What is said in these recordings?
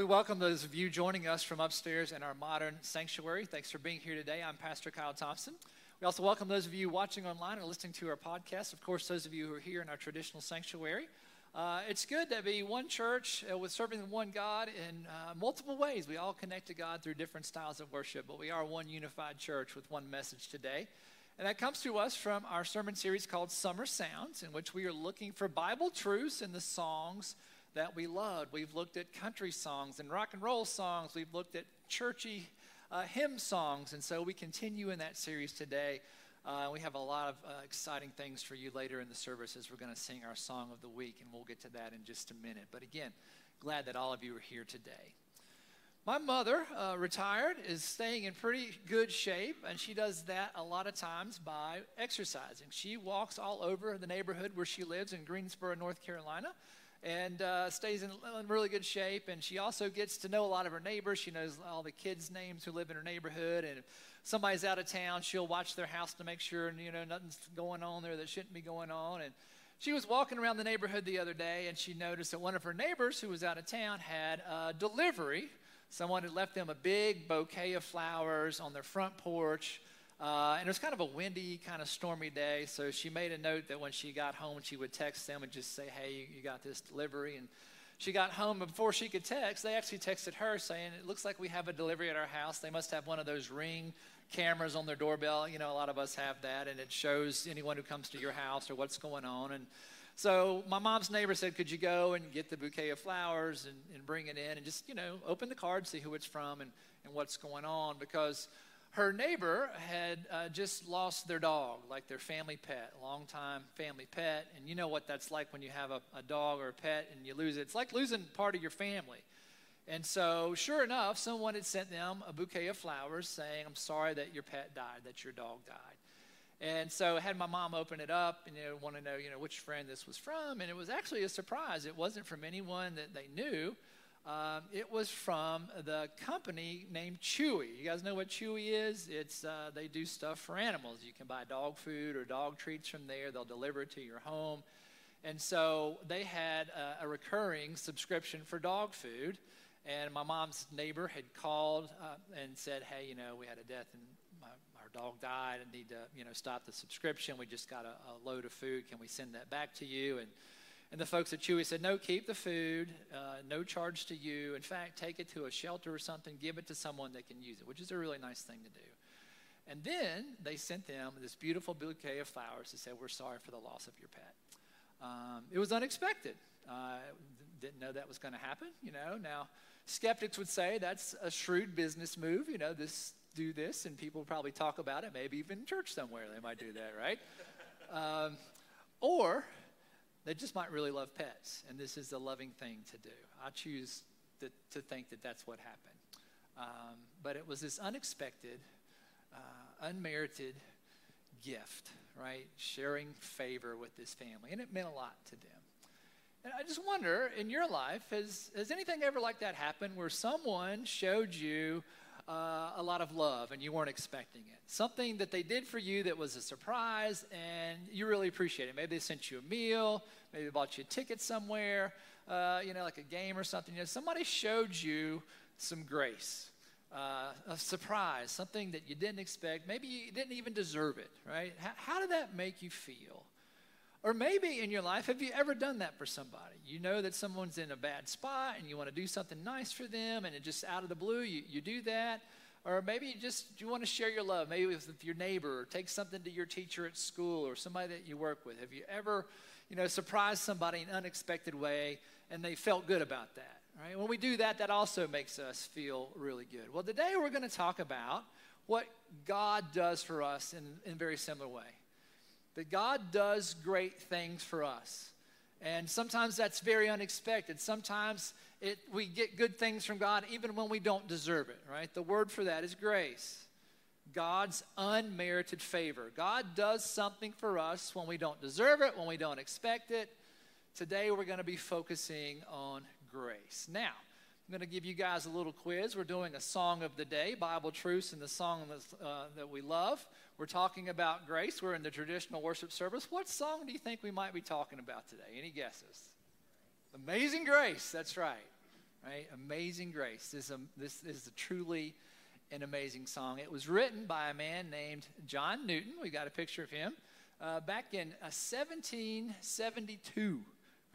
We welcome those of you joining us from upstairs in our modern sanctuary. Thanks for being here today. I'm Pastor Kyle Thompson. We also welcome those of you watching online or listening to our podcast. Of course, those of you who are here in our traditional sanctuary. Uh, it's good to be one church uh, with serving one God in uh, multiple ways. We all connect to God through different styles of worship, but we are one unified church with one message today. And that comes to us from our sermon series called Summer Sounds, in which we are looking for Bible truths in the songs that we loved. We've looked at country songs and rock and roll songs, we've looked at churchy uh, hymn songs, and so we continue in that series today. Uh, we have a lot of uh, exciting things for you later in the service as we're going to sing our song of the week, and we'll get to that in just a minute. But again, glad that all of you are here today. My mother, uh, retired, is staying in pretty good shape, and she does that a lot of times by exercising. She walks all over the neighborhood where she lives in Greensboro, North Carolina, and uh, stays in, in, really good shape. And she also gets to know a lot of her neighbors. She knows all the kids' names who live in her neighborhood, and if somebody's out of town, she'll watch their house to make sure you know nothing's going on there that shouldn't be going on. And she was walking around the neighborhood the other day, and she noticed that one of her neighbors who was out of town had a delivery. Someone had left them a big bouquet of flowers on their front porch. Uh, and it was kind of a windy, kind of stormy day, so she made a note that when she got home, she would text them and just say, "Hey, you got this delivery." And she got home and before she could text. They actually texted her saying, "It looks like we have a delivery at our house. They must have one of those ring cameras on their doorbell. You know, a lot of us have that, and it shows anyone who comes to your house or what's going on. And so my mom's neighbor said, Could you go and get the bouquet of flowers and, and bring it in and just, you know, open the card, see who it's from and, and what's going on? Because her neighbor had uh, just lost their dog, like their family pet, long time family pet. And you know what that's like when you have a, a dog or a pet and you lose it. It's like losing part of your family. And so, sure enough, someone had sent them a bouquet of flowers saying, I'm sorry that your pet died, that your dog died. And so I had my mom open it up and you know, want to know, you know, which friend this was from. And it was actually a surprise. It wasn't from anyone that they knew. Um, it was from the company named Chewy. You guys know what Chewy is? It's uh, they do stuff for animals. You can buy dog food or dog treats from there. They'll deliver it to your home. And so they had a, a recurring subscription for dog food. And my mom's neighbor had called uh, and said, "Hey, you know, we had a death and my, our dog died. and need to, you know, stop the subscription. We just got a, a, load of food. Can we send that back to you?" And and the folks at Chewy said, "No, keep the food. Uh, no charge to you. In fact, take it to a shelter or something. Give it to someone that can use it, which is a really nice thing to do." And then they sent them this beautiful bouquet of flowers to say, "We're sorry for the loss of your pet." Um, it was unexpected. Uh, didn't know that was going to happen. You know, now Skeptics would say that's a shrewd business move. You know, this do this, and people probably talk about it. Maybe even in church somewhere they might do that, right? um, or they just might really love pets, and this is a loving thing to do. I choose to, to think that that's what happened. Um, but it was this unexpected, uh, unmerited gift, right? Sharing favor with this family, and it meant a lot to them. And I just wonder, in your life, has, has anything ever like that happened where someone showed you uh, a lot of love and you weren't expecting it? Something that they did for you that was a surprise and you really appreciate it. Maybe they sent you a meal, maybe they bought you a ticket somewhere, uh, you know, like a game or something. You know, somebody showed you some grace. Uh, a surprise, something that you didn't expect. Maybe you didn't even deserve it, right? How, how did that make you feel? Or maybe in your life, have you ever done that for somebody? You know that someone's in a bad spot and you want to do something nice for them, and it just out of the blue, you, you do that. Or maybe you just you want to share your love, maybe with your neighbor, or take something to your teacher at school or somebody that you work with. Have you ever, you know, surprised somebody in an unexpected way and they felt good about that? Right? When we do that, that also makes us feel really good. Well, today we're going to talk about what God does for us in, in a very similar way that God does great things for us. And sometimes that's very unexpected. Sometimes it, we get good things from God even when we don't deserve it, right? The word for that is grace. God's unmerited favor. God does something for us when we don't deserve it, when we don't expect it. Today we're going to be focusing on grace. Now, I'm going to give you guys a little quiz. We're doing a song of the day, Bible truths, and the song uh, that we love. We're talking about grace. We're in the traditional worship service. What song do you think we might be talking about today? Any guesses? Amazing Grace. That's right. right? Amazing Grace. This is, a, this is a truly an amazing song. It was written by a man named John Newton. We got a picture of him uh, back in uh, 1772.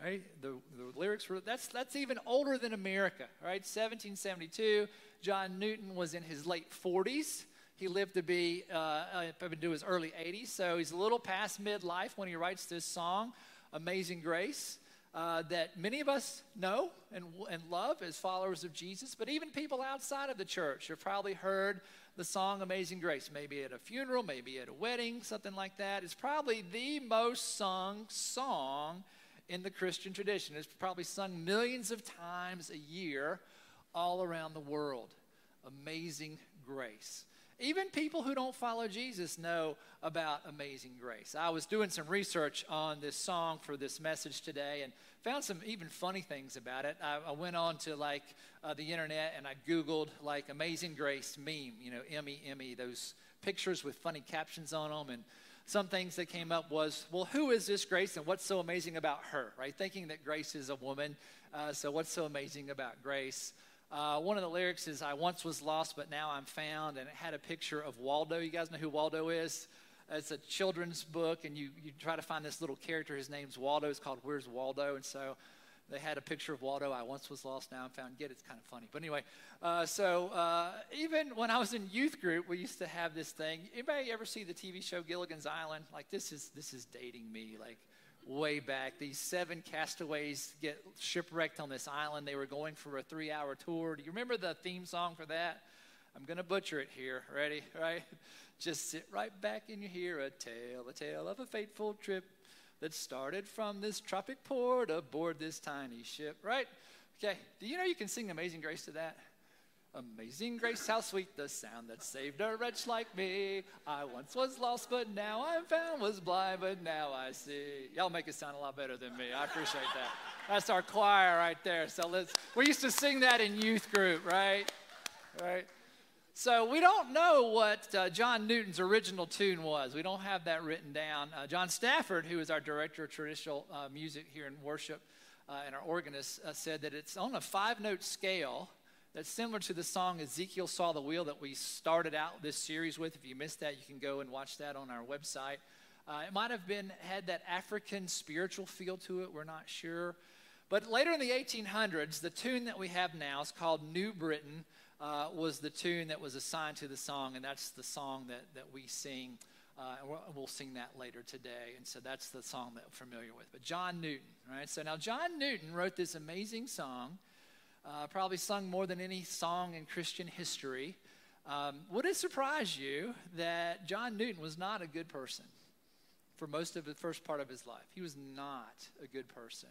Right, the, the lyrics were that's that's even older than America. Right, 1772. John Newton was in his late 40s. He lived to be uh, up into his early 80s, so he's a little past midlife when he writes this song, "Amazing Grace." uh, that many of us know and, and love as followers of Jesus, but even people outside of the church have probably heard the song Amazing Grace, maybe at a funeral, maybe at a wedding, something like that. It's probably the most sung song in the Christian tradition. It's probably sung millions of times a year all around the world. Amazing Grace. Even people who don't follow Jesus know about amazing grace. I was doing some research on this song for this message today and found some even funny things about it. I, I went on to like uh, the internet and I Googled like amazing grace meme, you know, Emmy, Emmy, those pictures with funny captions on them. And some things that came up was, well, who is this Grace and what's so amazing about her, right? Thinking that Grace is a woman. Uh, so what's so amazing about Grace? Uh, one of the lyrics is, I once was lost, but now I'm found. And it had a picture of Waldo. You guys know who Waldo is? It's a children's book, and you, you try to find this little character. His name's Waldo. It's called Where's Waldo? And so they had a picture of Waldo. I once was lost, now I'm found. Get it? It's kind of funny. But anyway, uh, so uh, even when I was in youth group, we used to have this thing. Anybody ever see the TV show Gilligan's Island? Like this is this is dating me. Like way back. These seven castaways get shipwrecked on this island. They were going for a three hour tour. Do you remember the theme song for that? I'm going to butcher it here. Ready? Right? Just sit right back and you hear a tale, a tale of a fateful trip that started from this tropic port aboard this tiny ship. Right? Okay. Do you know you can sing Amazing Grace to that? Amazing grace, how sweet the sound that saved a wretch like me. I once was lost, but now I'm found, was blind, but now I see. Y'all make it sound a lot better than me. I appreciate that. That's our choir right there. So let's, we used to sing that in youth group, right? Right? So we don't know what uh, John Newton's original tune was. We don't have that written down. Uh, John Stafford, who is our director of traditional uh, music here in worship uh, and our organist, uh, said that it's on a five note scale that's similar to the song Ezekiel Saw the Wheel that we started out this series with. If you missed that, you can go and watch that on our website. Uh, it might have been had that African spiritual feel to it. We're not sure. But later in the 1800s, the tune that we have now is called New Britain. Uh, was the tune that was assigned to the song, and that's the song that, that we sing. Uh, and we'll, we'll, sing that later today. And so that's the song that we're familiar with. But John Newton, right? So now John Newton wrote this amazing song uh, probably sung more than any song in Christian history. Um, would it surprise you that John Newton was not a good person for most of the first part of his life? He was not a good person.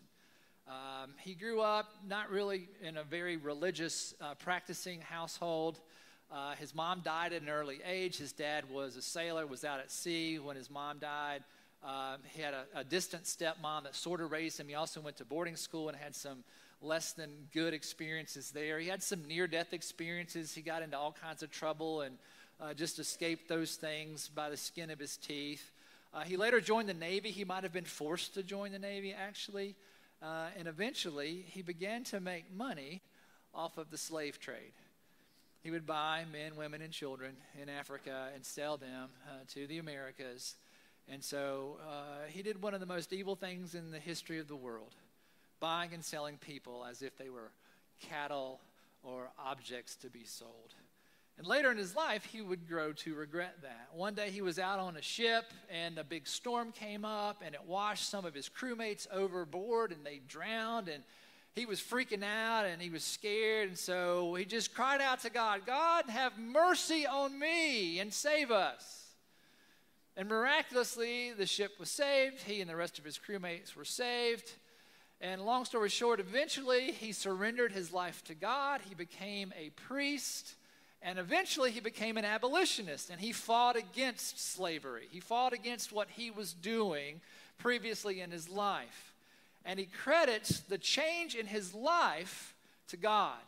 Um, he grew up not really in a very religious, uh, practicing household. Uh, his mom died at an early age. His dad was a sailor, was out at sea when his mom died. Uh, he had a, a distant stepmom that sort of raised him. He also went to boarding school and had some less than good experiences there. He had some near death experiences. He got into all kinds of trouble and uh, just escaped those things by the skin of his teeth. Uh, he later joined the Navy. He might have been forced to join the Navy, actually. Uh, and eventually, he began to make money off of the slave trade. He would buy men, women, and children in Africa and sell them uh, to the Americas. And so uh, he did one of the most evil things in the history of the world buying and selling people as if they were cattle or objects to be sold. And later in his life, he would grow to regret that. One day he was out on a ship and a big storm came up and it washed some of his crewmates overboard and they drowned and he was freaking out and he was scared. And so he just cried out to God, God, have mercy on me and save us. And miraculously, the ship was saved. He and the rest of his crewmates were saved. And long story short, eventually he surrendered his life to God. He became a priest. And eventually he became an abolitionist. And he fought against slavery. He fought against what he was doing previously in his life. And he credits the change in his life to God.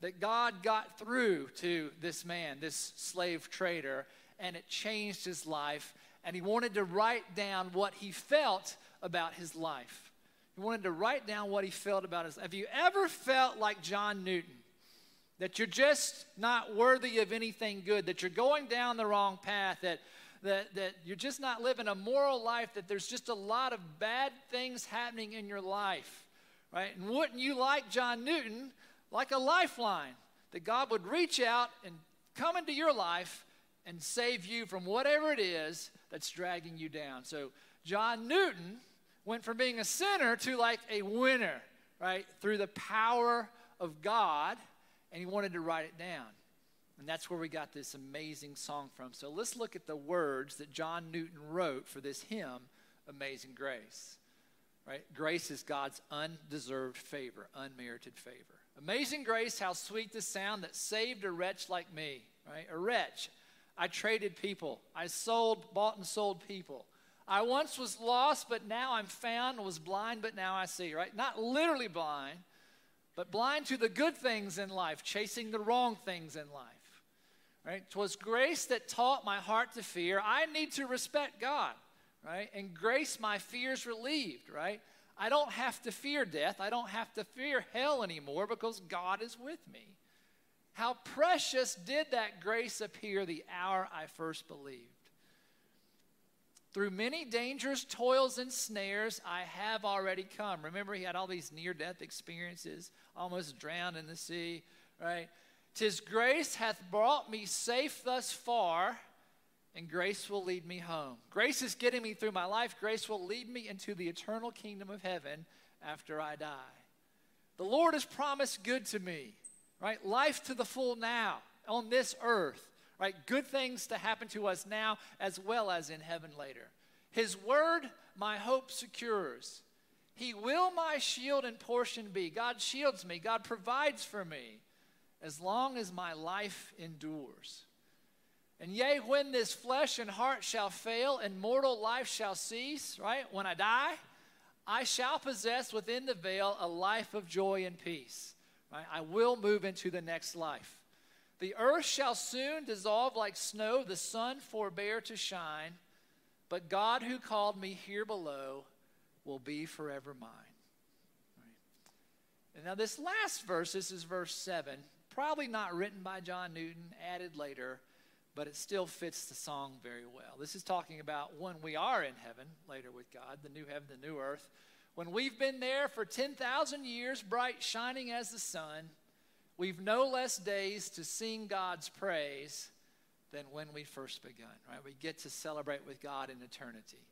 That God got through to this man, this slave trader, and it changed his life. And he wanted to write down what he felt about his life. He wanted to write down what he felt about his. Have you ever felt like John Newton? That you're just not worthy of anything good, that you're going down the wrong path, that, that, that you're just not living a moral life, that there's just a lot of bad things happening in your life, right? And wouldn't you like John Newton, like a lifeline, that God would reach out and come into your life and save you from whatever it is that's dragging you down? So, John Newton went from being a sinner to like a winner, right? Through the power of God, and he wanted to write it down. And that's where we got this amazing song from. So let's look at the words that John Newton wrote for this hymn, Amazing Grace. Right? Grace is God's undeserved favor, unmerited favor. Amazing grace, how sweet the sound that saved a wretch like me, right? A wretch. I traded people. I sold, bought and sold people. I once was lost, but now I'm found, was blind, but now I see, right? Not literally blind, but blind to the good things in life, chasing the wrong things in life. Right? Twas grace that taught my heart to fear. I need to respect God, right? And grace my fears relieved, right? I don't have to fear death. I don't have to fear hell anymore because God is with me. How precious did that grace appear the hour I first believed. Through many dangers, toils, and snares, I have already come. Remember, he had all these near death experiences, almost drowned in the sea, right? Tis grace hath brought me safe thus far, and grace will lead me home. Grace is getting me through my life. Grace will lead me into the eternal kingdom of heaven after I die. The Lord has promised good to me, right? Life to the full now on this earth right? Good things to happen to us now as well as in heaven later. His word, my hope secures. He will my shield and portion be. God shields me, God provides for me as long as my life endures. And yea, when this flesh and heart shall fail and mortal life shall cease, right? When I die, I shall possess within the veil a life of joy and peace. Right? I will move into the next life. The earth shall soon dissolve like snow, the sun forbear to shine, but God who called me here below will be forever mine. Right. And now, this last verse, this is verse 7, probably not written by John Newton, added later, but it still fits the song very well. This is talking about when we are in heaven later with God, the new heaven, the new earth. When we've been there for 10,000 years, bright, shining as the sun We've no less days to sing God's praise than when we first begun, right? We get to celebrate with God in eternity.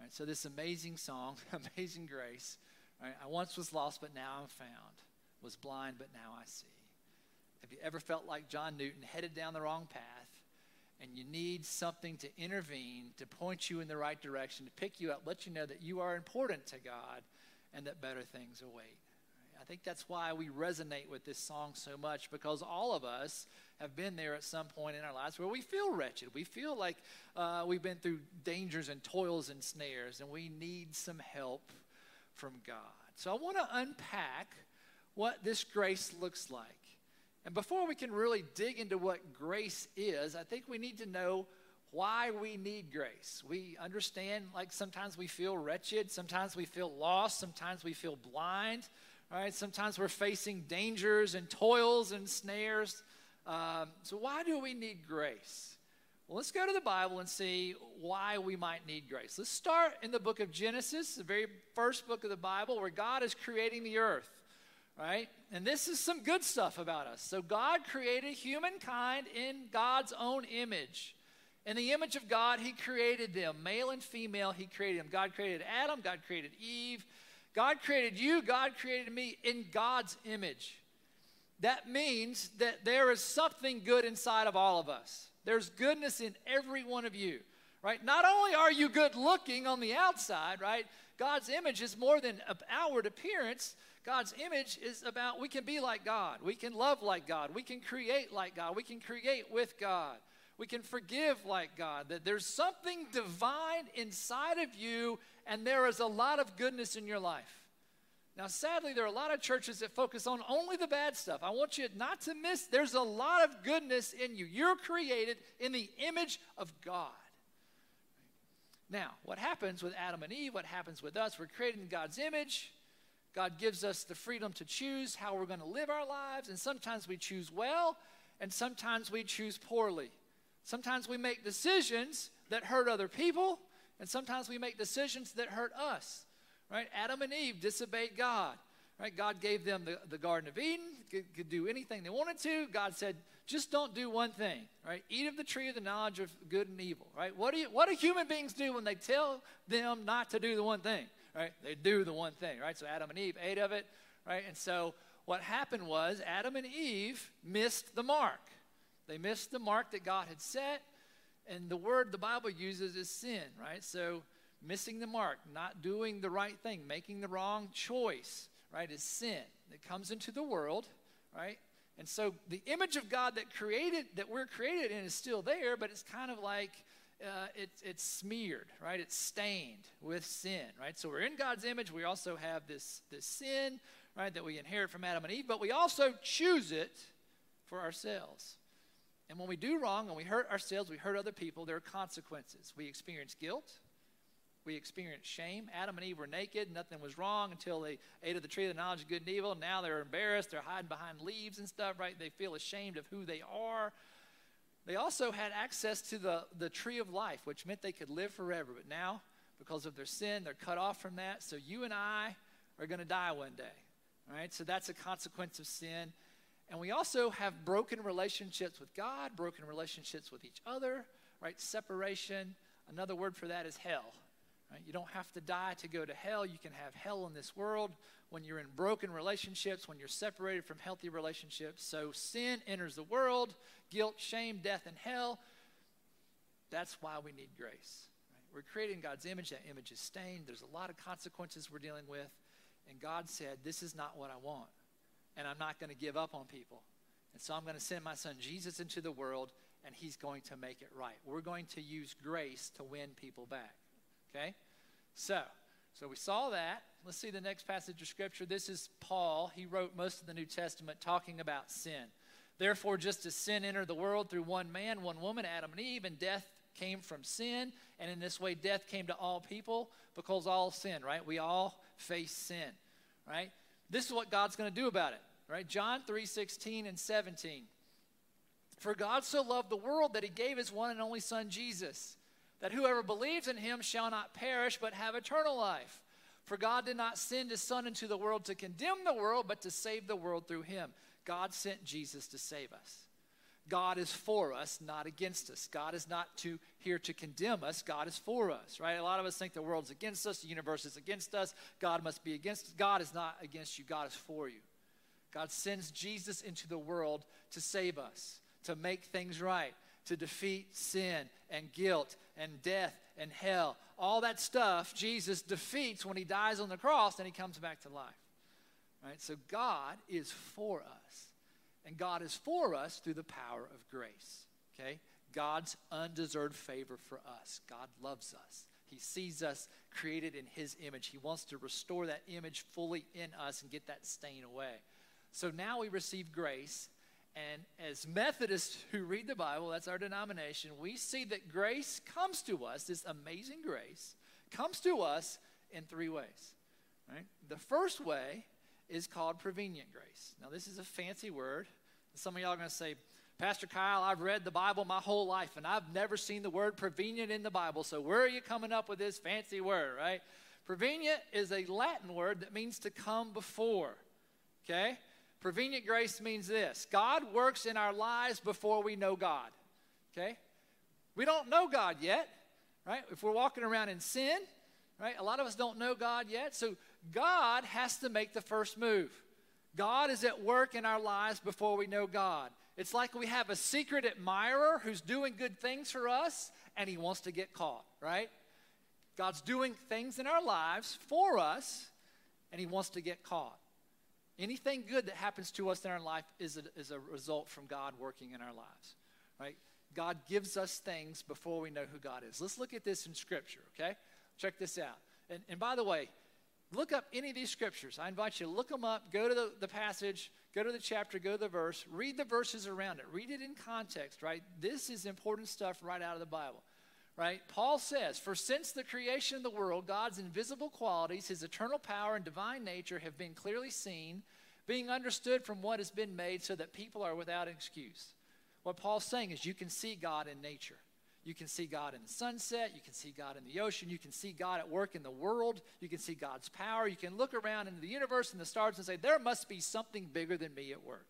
Right? So this amazing song, amazing grace. Right? I once was lost, but now I'm found. Was blind, but now I see. Have you ever felt like John Newton, headed down the wrong path, and you need something to intervene, to point you in the right direction, to pick you up, let you know that you are important to God and that better things await? I think that's why we resonate with this song so much because all of us have been there at some point in our lives where we feel wretched. We feel like uh, we've been through dangers and toils and snares, and we need some help from God. So I want to unpack what this grace looks like. And before we can really dig into what grace is, I think we need to know why we need grace. We understand, like, sometimes we feel wretched, sometimes we feel lost, sometimes we feel blind. All right, sometimes we're facing dangers and toils and snares. Um, so, why do we need grace? Well, let's go to the Bible and see why we might need grace. Let's start in the book of Genesis, the very first book of the Bible, where God is creating the earth, right? And this is some good stuff about us. So, God created humankind in God's own image. In the image of God, He created them, male and female, He created them. God created Adam, God created Eve. God created you, God created me in God's image. That means that there is something good inside of all of us. There's goodness in every one of you, right? Not only are you good looking on the outside, right? God's image is more than an outward appearance. God's image is about we can be like God. We can love like God. We can create like God. We can create with God. We can forgive like God. That there's something divine inside of you and there is a lot of goodness in your life. Now, sadly, there are a lot of churches that focus on only the bad stuff. I want you not to miss, there's a lot of goodness in you. You're created in the image of God. Now, what happens with Adam and Eve, what happens with us, we're created in God's image. God gives us the freedom to choose how we're going to live our lives, and sometimes we choose well, and sometimes we choose poorly. Sometimes we make decisions that hurt other people, and sometimes we make decisions that hurt us. Right? Adam and Eve disobeyed God. Right? God gave them the, the Garden of Eden, could, could do anything they wanted to. God said, just don't do one thing, right? Eat of the tree of the knowledge of good and evil, right? What do, you, what do human beings do when they tell them not to do the one thing, right? They do the one thing, right? So Adam and Eve ate of it, right? And so what happened was Adam and Eve missed the mark. They missed the mark that God had set, and the word the Bible uses is sin, right? So missing the mark, not doing the right thing, making the wrong choice, right, is sin that comes into the world, right? And so the image of God that created that we're created in is still there, but it's kind of like uh, it's it's smeared, right? It's stained with sin, right? So we're in God's image. We also have this this sin, right, that we inherit from Adam and Eve, but we also choose it for ourselves. And when we do wrong and we hurt ourselves, we hurt other people, there are consequences. We experience guilt, we experience shame. Adam and Eve were naked. Nothing was wrong until they ate of the tree of the knowledge of good and evil. Now they're embarrassed. They're hiding behind leaves and stuff, right? They feel ashamed of who they are. They also had access to the, the tree of life, which meant they could live forever. But now, because of their sin, they're cut off from that. So you and I are going to die one day, right? So that's a consequence of sin. And we also have broken relationships with God, broken relationships with each other, right? Separation. Another word for that is hell Right? You don't have to die to go to hell. You can have hell in this world when you're in broken relationships, when you're separated from healthy relationships. So sin enters the world guilt, shame, death, and hell. That's why we need grace. Right? We're creating God's image. That image is stained. There's a lot of consequences we're dealing with. And God said, This is not what I want. And I'm not going to give up on people. And so I'm going to send my son Jesus into the world, and he's going to make it right. We're going to use grace to win people back. Okay? So, so we saw that. Let's see the next passage of scripture. This is Paul. He wrote most of the New Testament talking about sin. Therefore, just as sin entered the world through one man, one woman, Adam and Eve, and death came from sin, and in this way death came to all people because all sin, right? We all face sin, right? This is what God's going to do about it, right? John 3 16 and 17. For God so loved the world that he gave his one and only Son, Jesus that whoever believes in him shall not perish but have eternal life. For God did not send his Son into the world to condemn the world, but to save the world through him. God sent Jesus to save us. God is for us, not against us. God is not to, here to condemn us. God is for us, right? A lot of us think the world's against us, the universe is against us. God must be against us. God is not against you. God is for you. God sends Jesus into the world to save us, to make things right, to defeat sin and guilt and death and hell. All that stuff Jesus defeats when he dies on the cross and he comes back to life. Right? So God is for us. And God is for us through the power of grace. Okay? God's undeserved favor for us. God loves us. He sees us created in His image. He wants to restore that image fully in us and get that stain away. So now we receive grace, and as Methodists who read the Bible, that's our denomination, we see that grace comes to us, this amazing grace, comes to us in three ways. Right? The first way is called prevenient grace. Now, this is a fancy word. Some of y'all are going to say, Pastor Kyle, I've read the Bible my whole life and I've never seen the word prevenient in the Bible. So, where are you coming up with this fancy word, right? Prevenient is a Latin word that means to come before. Okay? Prevenient grace means this God works in our lives before we know God. Okay? We don't know God yet, right? If we're walking around in sin, right? A lot of us don't know God yet. So God has to make the first move. God is at work in our lives before we know God. It's like we have a secret admirer who's doing good things for us and he wants to get caught, right? God's doing things in our lives for us and he wants to get caught. Anything good that happens to us in our life is a, is a result from God working in our lives, right? God gives us things before we know who God is. Let's look at this in Scripture, okay? Check this out. And, and by the way, look up any of these scriptures. I invite you to look them up, go to the, the passage, go to the chapter, go to the verse, read the verses around it, read it in context, right? This is important stuff right out of the Bible. right? Paul says, For since the creation of the world, God's invisible qualities, his eternal power and divine nature have been clearly seen, being understood from what has been made, so that people are without excuse. What Paul's saying is, you can see God in nature. You can see God in the sunset. You can see God in the ocean. You can see God at work in the world. You can see God's power. You can look around into the universe and the stars and say, There must be something bigger than me at work.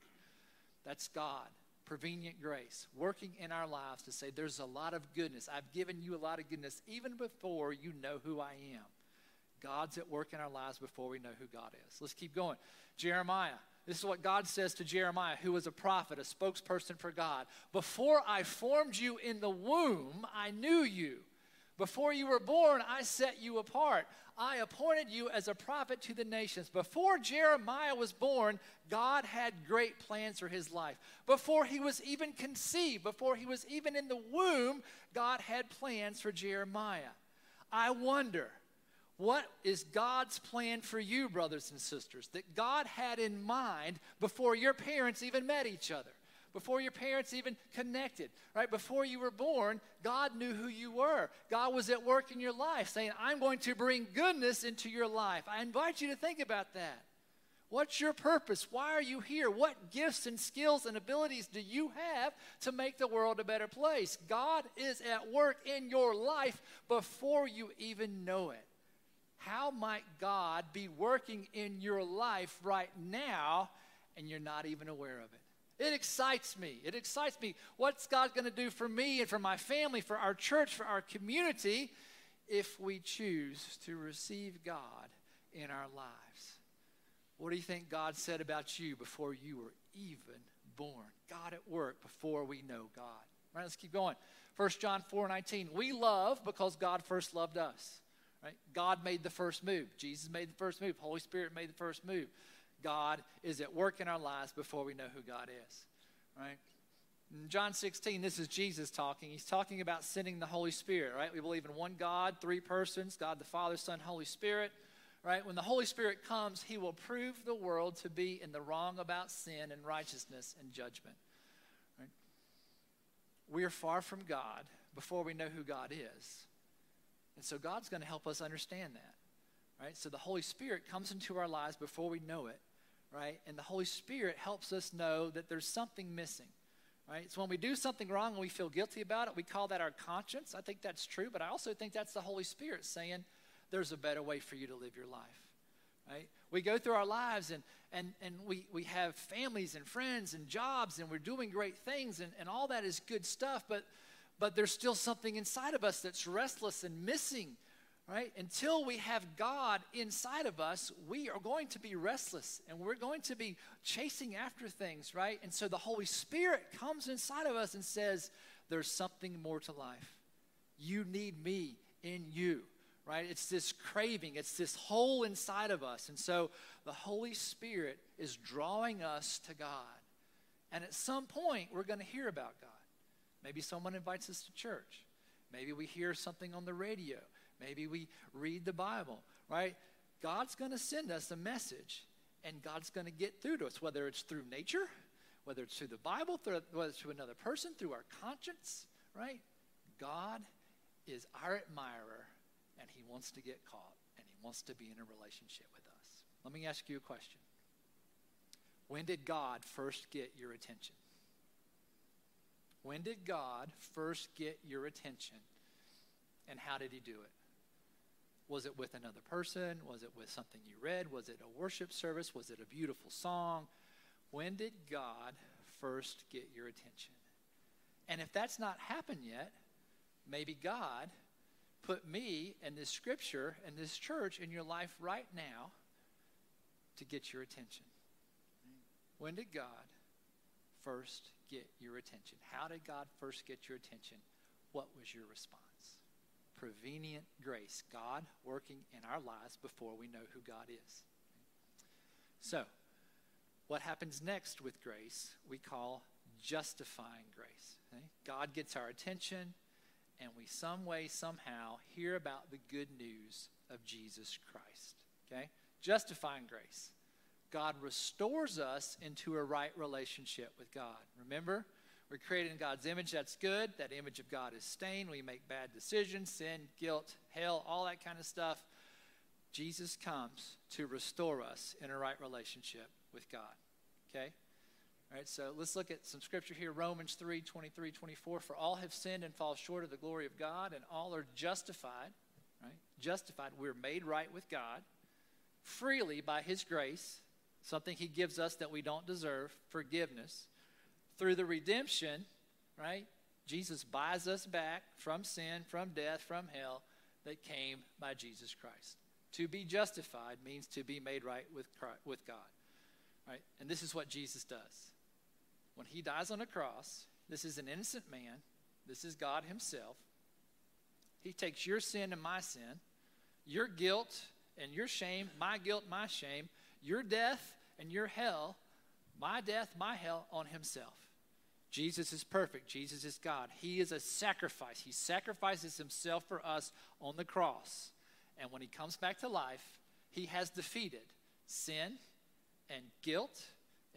That's God prevenient grace working in our lives to say, There's a lot of goodness. I've given you a lot of goodness even before you know who I am. God's at work in our lives before we know who God is. Let's keep going. Jeremiah. This is what God says to Jeremiah, who was a prophet, a spokesperson for God. Before I formed you in the womb, I knew you. Before you were born, I set you apart. I appointed you as a prophet to the nations. Before Jeremiah was born, God had great plans for his life. Before he was even conceived, before he was even in the womb, God had plans for Jeremiah. I wonder, what is God's plan for you, brothers and sisters, that God had in mind before your parents even met each other? before your parents even connected, right? Before you were born, God knew who you were. God was at work in your life saying, I'm going to bring goodness into your life. I invite you to think about that. What's your purpose? Why are you here? What gifts and skills and abilities do you have to make the world a better place? God is at work in your life before you even know it. How might God be working in your life right now and you're not even aware of it? It excites me. It excites me. What's God going to do for me and for my family, for our church, for our community, if we choose to receive God in our lives? What do you think God said about you before you were even born? God at work before we know God. All right, let's keep going. 1 John 4 19. We love because God first loved us. Right? God made the first move. Jesus made the first move. Holy Spirit made the first move. God is at work in our lives before we know who God is. Right? In John 16, this is Jesus talking. He's talking about sending the Holy Spirit, right? We believe in one God, three persons God the Father, Son, Holy Spirit, right? When the Holy Spirit comes, he will prove the world to be in the wrong about sin and righteousness and judgment. Right? We are far from God before we know who God is. And so God's going to help us understand that. Right? So the Holy Spirit comes into our lives before we know it right? And the Holy Spirit helps us know that there's something missing, right? So when we do something wrong and we feel guilty about it, we call that our conscience. I think that's true, but I also think that's the Holy Spirit saying there's a better way for you to live your life, right? We go through our lives and, and, and we, we have families and friends and jobs and we're doing great things and, and all that is good stuff, but, but there's still something inside of us that's restless and missing right? Until we have God inside of us, we are going to be restless and we're going to be chasing after things, right? And so the Holy Spirit comes inside of us and says, There's something more to life. You need me in you, right? It's this craving, it's this hole inside of us. And so the Holy Spirit is drawing us to God. And at some point, we're going to hear about God. Maybe someone invites us to church. Maybe we hear something on the radio. Maybe we read the Bible, right? God's going to send us a message, and God's going to get through to us, whether it's through nature, whether it's through the Bible, through, whether it's through another person, through our conscience, right? God is our admirer, and He wants to get caught, and He wants to be in a relationship with us. Let me ask you a question. When did God first get your attention? When did God first get your attention, and how did He do it? Was it with another person? Was it with something you read? Was it a worship service? Was it a beautiful song? When did God first get your attention? And if that's not happened yet, maybe God put me and this scripture and this church in your life right now to get your attention. When did God first get your attention? How did God first get your attention? What was your response? prevenient grace, God working in our lives before we know who God is. So, what happens next with grace, we call justifying grace. God gets our attention, and we some way, somehow, hear about the good news of Jesus Christ. Okay? Justifying grace. God restores us into a right relationship with God. Remember, We're created in God's image. That's good. That image of God is stained. We make bad decisions, sin, guilt, hell, all that kind of stuff. Jesus comes to restore us in a right relationship with God. Okay? All right, so let's look at some scripture here Romans 3 23, 24. For all have sinned and fall short of the glory of God, and all are justified, right? Justified. We're made right with God freely by His grace, something He gives us that we don't deserve, forgiveness. Through the redemption, right? Jesus buys us back from sin, from death, from hell that came by Jesus Christ. To be justified means to be made right with, Christ, with God. Right? And this is what Jesus does. When he dies on a cross, this is an innocent man, this is God himself. He takes your sin and my sin, your guilt and your shame, my guilt, my shame, your death and your hell, my death, my hell on himself. Jesus is perfect. Jesus is God. He is a sacrifice. He sacrifices himself for us on the cross. And when he comes back to life, he has defeated sin and guilt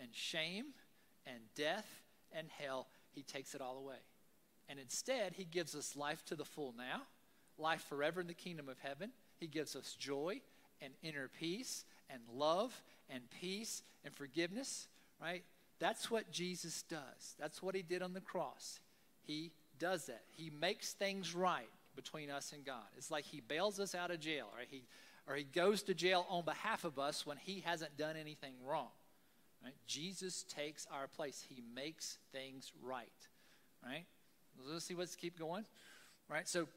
and shame and death and hell. He takes it all away. And instead, he gives us life to the full now, life forever in the kingdom of heaven. He gives us joy and inner peace and love and peace and forgiveness, right? That's what Jesus does. That's what he did on the cross. He does that. He makes things right between us and God. It's like he bails us out of jail, or he, or he goes to jail on behalf of us when he hasn't done anything wrong. Right? Jesus takes our place. He makes things right. Right? Let's see. Let's keep going. Right. So,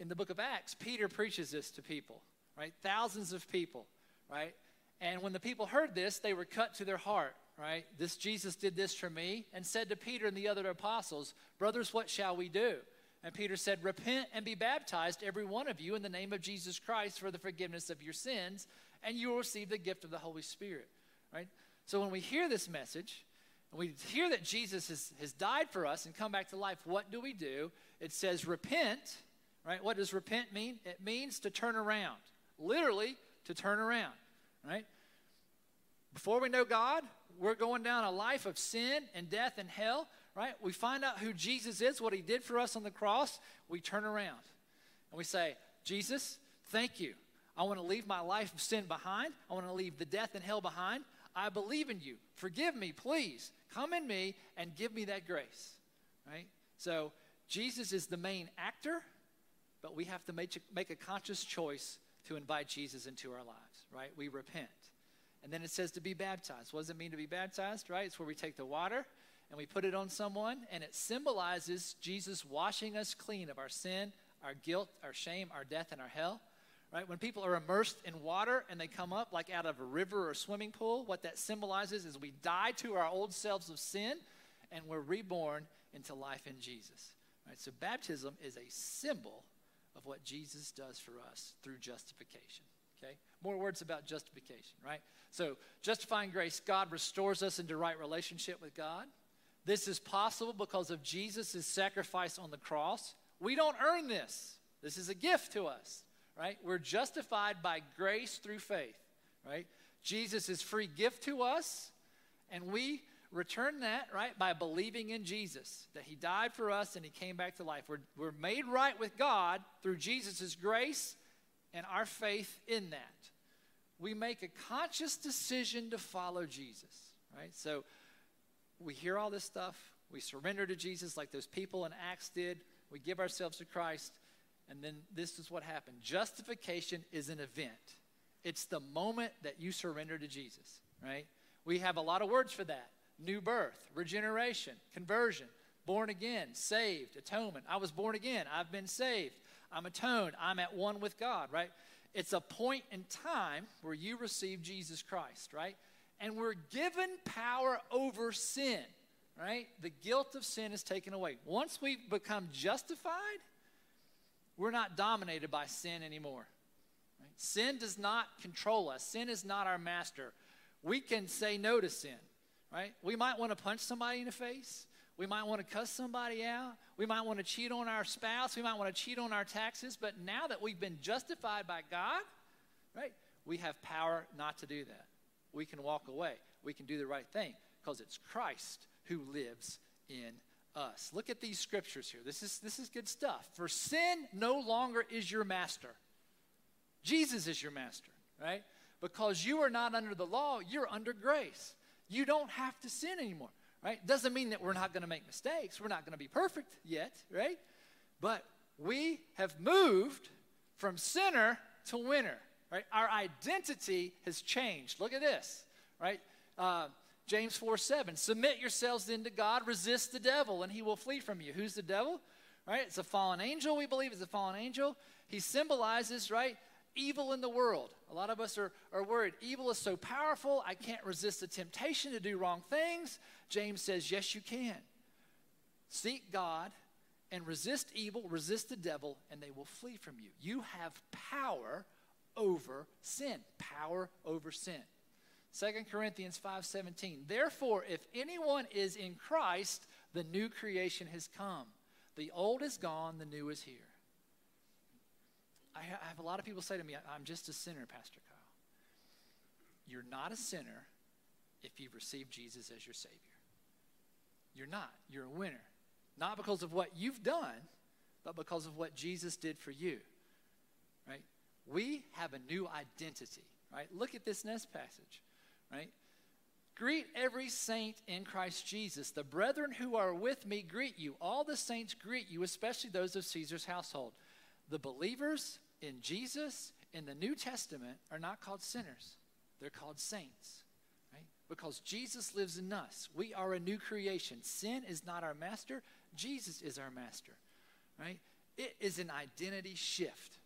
in the book of Acts, Peter preaches this to people. Right. Thousands of people. Right. And when the people heard this, they were cut to their heart. Right. This Jesus did this for me, and said to Peter and the other apostles, "Brothers, what shall we do?" And Peter said, Repent and be baptized, every one of you, in the name of Jesus Christ for the forgiveness of your sins, and you will receive the gift of the Holy Spirit. Right? So when we hear this message, and we hear that Jesus has, has died for us and come back to life, what do we do? It says, Repent. Right? What does repent mean? It means to turn around. Literally, to turn around. Right? Before we know God, we're going down a life of sin and death and hell right? We find out who Jesus is, what he did for us on the cross. We turn around and we say, Jesus, thank you. I want to leave my life of sin behind. I want to leave the death and hell behind. I believe in you. Forgive me, please. Come in me and give me that grace, right? So Jesus is the main actor, but we have to make, make a conscious choice to invite Jesus into our lives, right? We repent. And then it says to be baptized. What does it mean to be baptized, right? It's where we take the water and we put it on someone, and it symbolizes Jesus washing us clean of our sin, our guilt, our shame, our death, and our hell. Right? When people are immersed in water and they come up like out of a river or swimming pool, what that symbolizes is we die to our old selves of sin and we're reborn into life in Jesus. Right? So baptism is a symbol of what Jesus does for us through justification. Okay? More words about justification, right? So justifying grace, God restores us into right relationship with God. This is possible because of Jesus' sacrifice on the cross. We don't earn this. This is a gift to us, right? We're justified by grace through faith, right? Jesus is free gift to us, and we return that, right, by believing in Jesus, that he died for us and he came back to life. We're, we're made right with God through Jesus' grace and our faith in that. We make a conscious decision to follow Jesus, right? So we hear all this stuff, we surrender to Jesus like those people in Acts did, we give ourselves to Christ, and then this is what happened. Justification is an event. It's the moment that you surrender to Jesus, right? We have a lot of words for that new birth, regeneration, conversion, born again, saved, atonement. I was born again. I've been saved. I'm atoned. I'm at one with God, right? It's a point in time where you receive Jesus Christ, right? and we're given power over sin, right? The guilt of sin is taken away. Once we become justified, we're not dominated by sin anymore. Right? Sin does not control us, sin is not our master. We can say no to sin, right? We might want to punch somebody in the face. We might want to cuss somebody out. We might want to cheat on our spouse. We might want to cheat on our taxes. But now that we've been justified by God, right, we have power not to do that we can walk away. We can do the right thing because it's Christ who lives in us. Look at these scriptures here. This is, this is good stuff. For sin no longer is your master, Jesus is your master, right? Because you are not under the law, you're under grace. You don't have to sin anymore, right? Doesn't mean that we're not going to make mistakes. We're not going to be perfect yet, right? But we have moved from sinner to winner, right? Our identity has changed. Look at this, right? Uh, James 4 7. Submit yourselves then to God, resist the devil, and he will flee from you. Who's the devil? Right? It's a fallen angel, we believe it's a fallen angel. He symbolizes, right, evil in the world. A lot of us are, are worried. Evil is so powerful, I can't resist the temptation to do wrong things. James says, yes, you can. Seek God and resist evil, resist the devil, and they will flee from you. You have power over sin. Power over sin. 2 Corinthians 5:17. Therefore, if anyone is in Christ, the new creation has come. The old is gone, the new is here. I have a lot of people say to me, I'm just a sinner, Pastor Kyle. You're not a sinner if you've received Jesus as your Savior. You're not. You're a winner. Not because of what you've done, but because of what Jesus did for you. Right? We have a new identity. Right? Look at this next passage right? Greet every saint in Christ Jesus. The brethren who are with me greet you. All the saints greet you, especially those of Caesar's household. The believers in Jesus in the New Testament are not called sinners, they're called saints, right? Because Jesus lives in us. We are a new creation. Sin is not our master, Jesus is our master, right? It is an identity shift,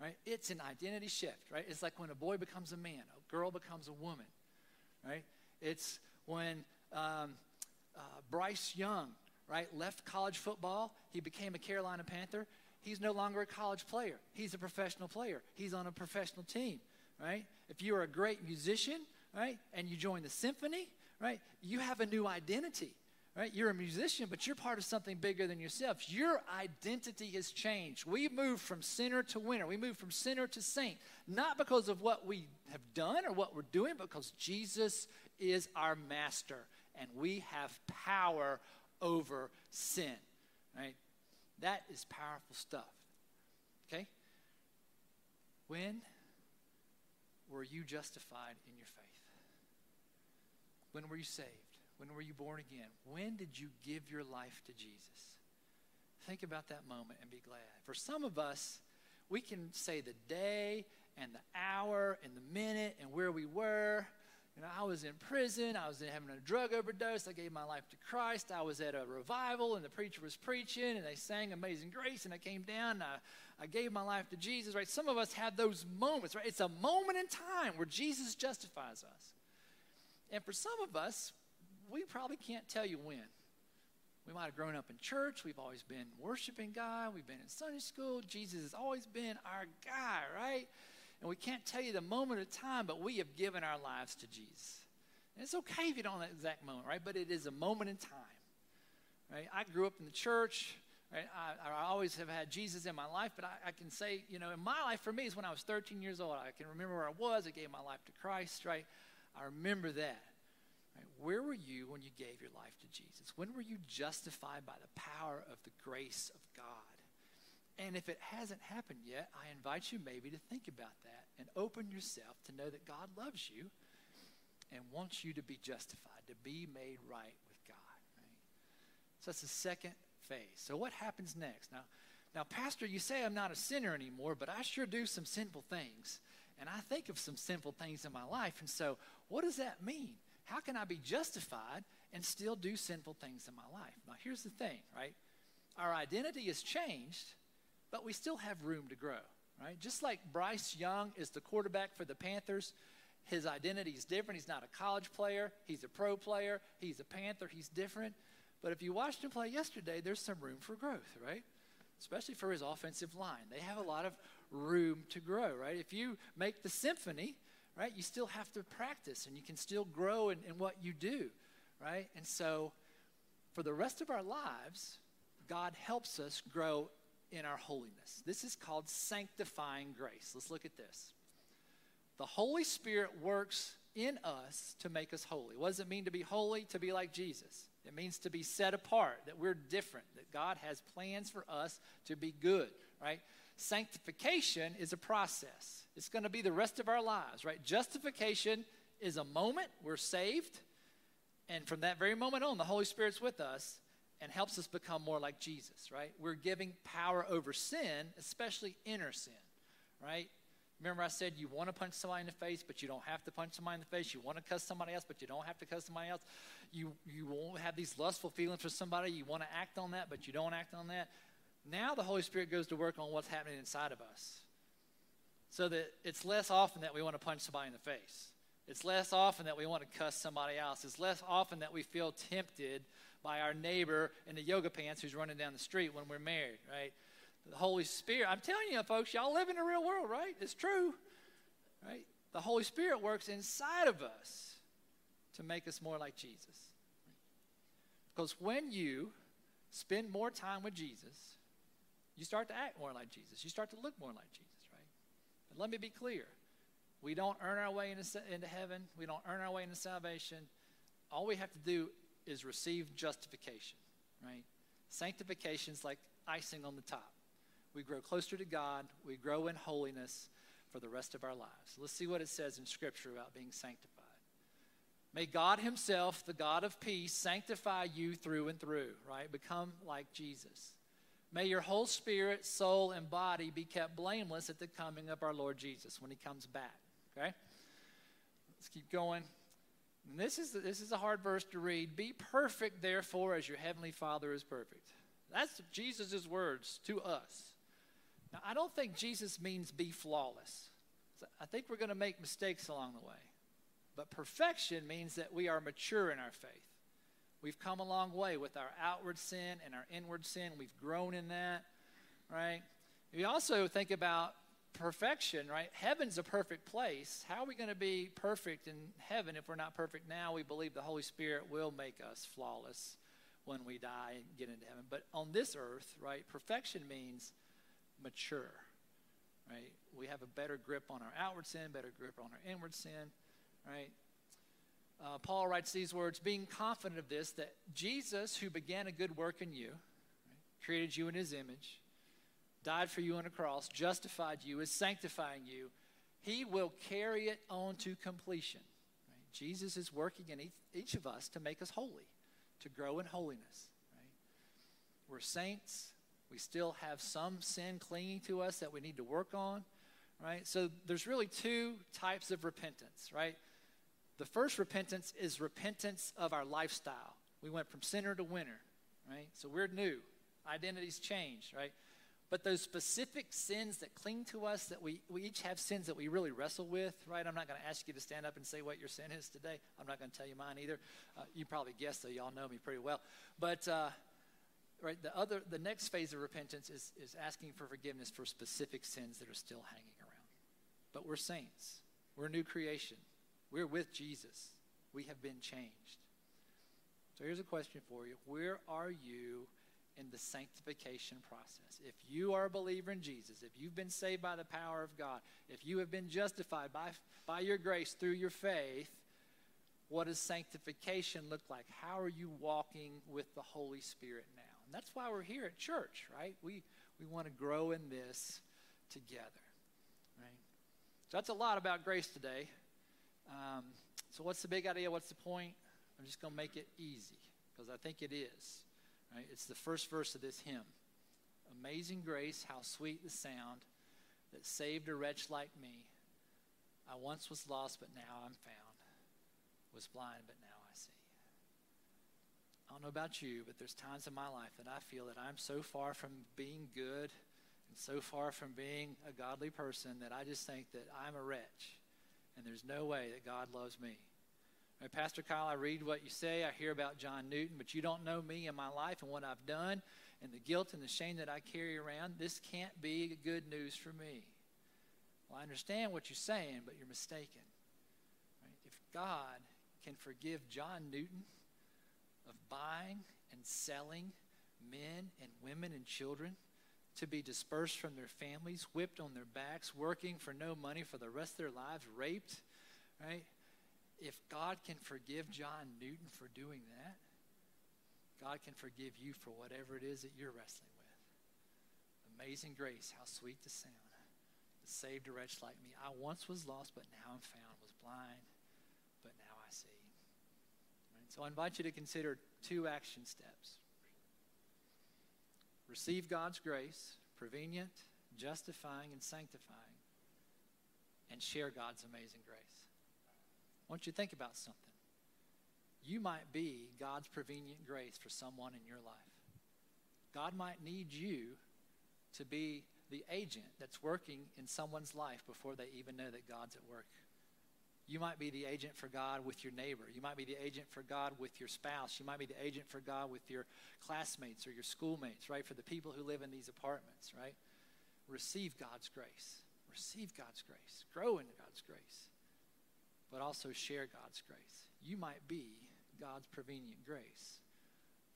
right? It's an identity shift, right? It's like when a boy becomes a man, a girl becomes a woman right? It's when um, uh, Bryce Young, right, left college football. He became a Carolina Panther. He's no longer a college player. He's a professional player. He's on a professional team, right? If you are a great musician, right, and you join the symphony, right, you have a new identity, right? You're a musician, but you're part of something bigger than yourself. Your identity has changed. We moved from sinner to winner. We moved from sinner to saint, not because of what we have done or what we're doing, because Jesus is our master and we have power over sin, right? That is powerful stuff. Okay? When were you justified in your faith? When were you saved? When were you born again? When did you give your life to Jesus? Think about that moment and be glad. For some of us, we can say the day and the hour and the minute and where we were. You know, I was in prison. I was having a drug overdose. I gave my life to Christ. I was at a revival and the preacher was preaching and they sang Amazing Grace and I came down and I, I gave my life to Jesus, right? Some of us have those moments, right? It's a moment in time where Jesus justifies us. And for some of us, we probably can't tell you when. We might have grown up in church. We've always been worshiping God. We've been in Sunday school. Jesus has always been our guy, right? And we can't tell you the moment of time, but we have given our lives to Jesus. And it's okay if you don't know that exact moment, right? But it is a moment in time, right? I grew up in the church. Right? I, I always have had Jesus in my life, but I, I, can say, you know, in my life for me is when I was 13 years old. I can remember where I was. I gave my life to Christ, right? I remember that. Right? Where were you when you gave your life to Jesus? When were you justified by the power of the grace of? And if it hasn't happened yet, I invite you maybe to think about that and open yourself to know that God loves you and wants you to be justified, to be made right with God. Right? So that's the second phase. So what happens next? Now, now, Pastor, you say I'm not a sinner anymore, but I sure do some sinful things. And I think of some sinful things in my life. And so, what does that mean? How can I be justified and still do sinful things in my life? Now, here's the thing, right? Our identity has changed, but we still have room to grow, right? Just like Bryce Young is the quarterback for the Panthers, his identity is different. He's not a college player, he's a pro player, he's a Panther, he's different. But if you watched him play yesterday, there's some room for growth, right? Especially for his offensive line. They have a lot of room to grow, right? If you make the symphony, right, you still have to practice and you can still grow in, in what you do, right? And so for the rest of our lives, God helps us grow in our holiness. This is called sanctifying grace. Let's look at this. The Holy Spirit works in us to make us holy. What does it mean to be holy? To be like Jesus. It means to be set apart, that we're different, that God has plans for us to be good, right? Sanctification is a process. It's going to be the rest of our lives, right? Justification is a moment, we're saved, and from that very moment on, the Holy Spirit's with us and helps us become more like Jesus, right? We're giving power over sin, especially inner sin, right? Remember, I said you want to punch somebody in the face, but you don't have to punch somebody in the face. You want to cuss somebody else, but you don't have to cuss somebody else. You, you won't have these lustful feelings for somebody. You want to act on that, but you don't act on that. Now the Holy Spirit goes to work on what's happening inside of us. So that it's less often that we want to punch somebody in the face. It's less often that we want to cuss somebody else. It's less often that we feel tempted by our neighbor in the yoga pants who's running down the street when we're married, right? The Holy Spirit, I'm telling you, folks, y'all live in the real world, right? It's true, right? The Holy Spirit works inside of us to make us more like Jesus. Because when you spend more time with Jesus, you start to act more like Jesus. You start to look more like Jesus, right? But let me be clear. We don't earn our way into, into heaven. We don't earn our way into salvation. All we have to do is receive justification, right? Sanctification is like icing on the top. We grow closer to God, we grow in holiness for the rest of our lives. Let's see what it says in Scripture about being sanctified. May God Himself, the God of peace, sanctify you through and through, right? Become like Jesus. May your whole spirit, soul, and body be kept blameless at the coming of our Lord Jesus when He comes back, okay? Let's keep going. And this is, this is a hard verse to read. Be perfect, therefore, as your heavenly Father is perfect. That's Jesus' words to us. Now, I don't think Jesus means be flawless. I think we're going to make mistakes along the way. But perfection means that we are mature in our faith. We've come a long way with our outward sin and our inward sin. We've grown in that, right? We also think about perfection, right? Heaven's a perfect place. How are we going to be perfect in heaven if we're not perfect now? We believe the Holy Spirit will make us flawless when we die and get into heaven. But on this earth, right, perfection means mature, right? We have a better grip on our outward sin, better grip on our inward sin, right? Uh, Paul writes these words being confident of this, that Jesus, who began a good work in you, right, created you in his image, died for you on a cross, justified you, is sanctifying you, he will carry it on to completion. Right? Jesus is working in each, each of us to make us holy, to grow in holiness. Right? We're saints. We still have some sin clinging to us that we need to work on. Right? So there's really two types of repentance, right? The first repentance is repentance of our lifestyle. We went from sinner to winner, right? So we're new. Identity's changed, right? But those specific sins that cling to us, that we, we each have sins that we really wrestle with, right? I'm not going to ask you to stand up and say what your sin is today. I'm not going to tell you mine either. Uh, you probably guessed, though. Y'all know me pretty well. But, uh, right, the other, the next phase of repentance is, is asking for forgiveness for specific sins that are still hanging around. But we're saints. We're new creation. We're with Jesus. We have been changed. So here's a question for you Where are you in the sanctification process. If you are a believer in Jesus, if you've been saved by the power of God, if you have been justified by, by your grace through your faith, what does sanctification look like? How are you walking with the Holy Spirit now? And that's why we're here at church, right? We, we want to grow in this together, right? So that's a lot about grace today. Um, so, what's the big idea? What's the point? I'm just going to make it easy because I think it is. Right? It's the first verse of this hymn. Amazing grace, how sweet the sound that saved a wretch like me. I once was lost, but now I'm found. Was blind, but now I see. I don't know about you, but there's times in my life that I feel that I'm so far from being good and so far from being a godly person that I just think that I'm a wretch and there's no way that God loves me. Pastor Kyle, I read what you say. I hear about John Newton, but you don't know me and my life and what I've done and the guilt and the shame that I carry around. This can't be good news for me. Well, I understand what you're saying, but you're mistaken. Right? If God can forgive John Newton of buying and selling men and women and children to be dispersed from their families, whipped on their backs, working for no money for the rest of their lives, raped, right? If God can forgive John Newton for doing that, God can forgive you for whatever it is that you're wrestling with. Amazing grace, how sweet the sound. That saved a wretch like me. I once was lost, but now I'm found. Was blind, but now I see. Right? So I invite you to consider two action steps. Receive God's grace, prevenient, justifying, and sanctifying, and share God's amazing grace. I want you to think about something. You might be God's prevenient grace for someone in your life. God might need you to be the agent that's working in someone's life before they even know that God's at work. You might be the agent for God with your neighbor. You might be the agent for God with your spouse. You might be the agent for God with your classmates or your schoolmates, right? For the people who live in these apartments, right? Receive God's grace. Receive God's grace. Grow in God's grace. But also share God's grace. You might be God's prevenient grace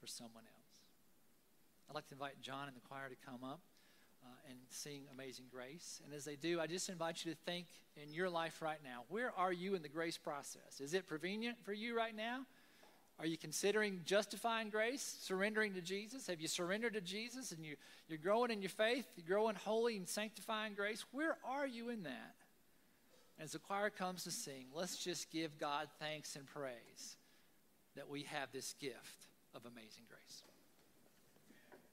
for someone else. I'd like to invite John and the choir to come up uh, and sing Amazing Grace. And as they do, I just invite you to think in your life right now where are you in the grace process? Is it prevenient for you right now? Are you considering justifying grace, surrendering to Jesus? Have you surrendered to Jesus and you, you're growing in your faith, you're growing holy and sanctifying grace? Where are you in that? As the choir comes to sing, let's just give God thanks and praise that we have this gift of amazing grace.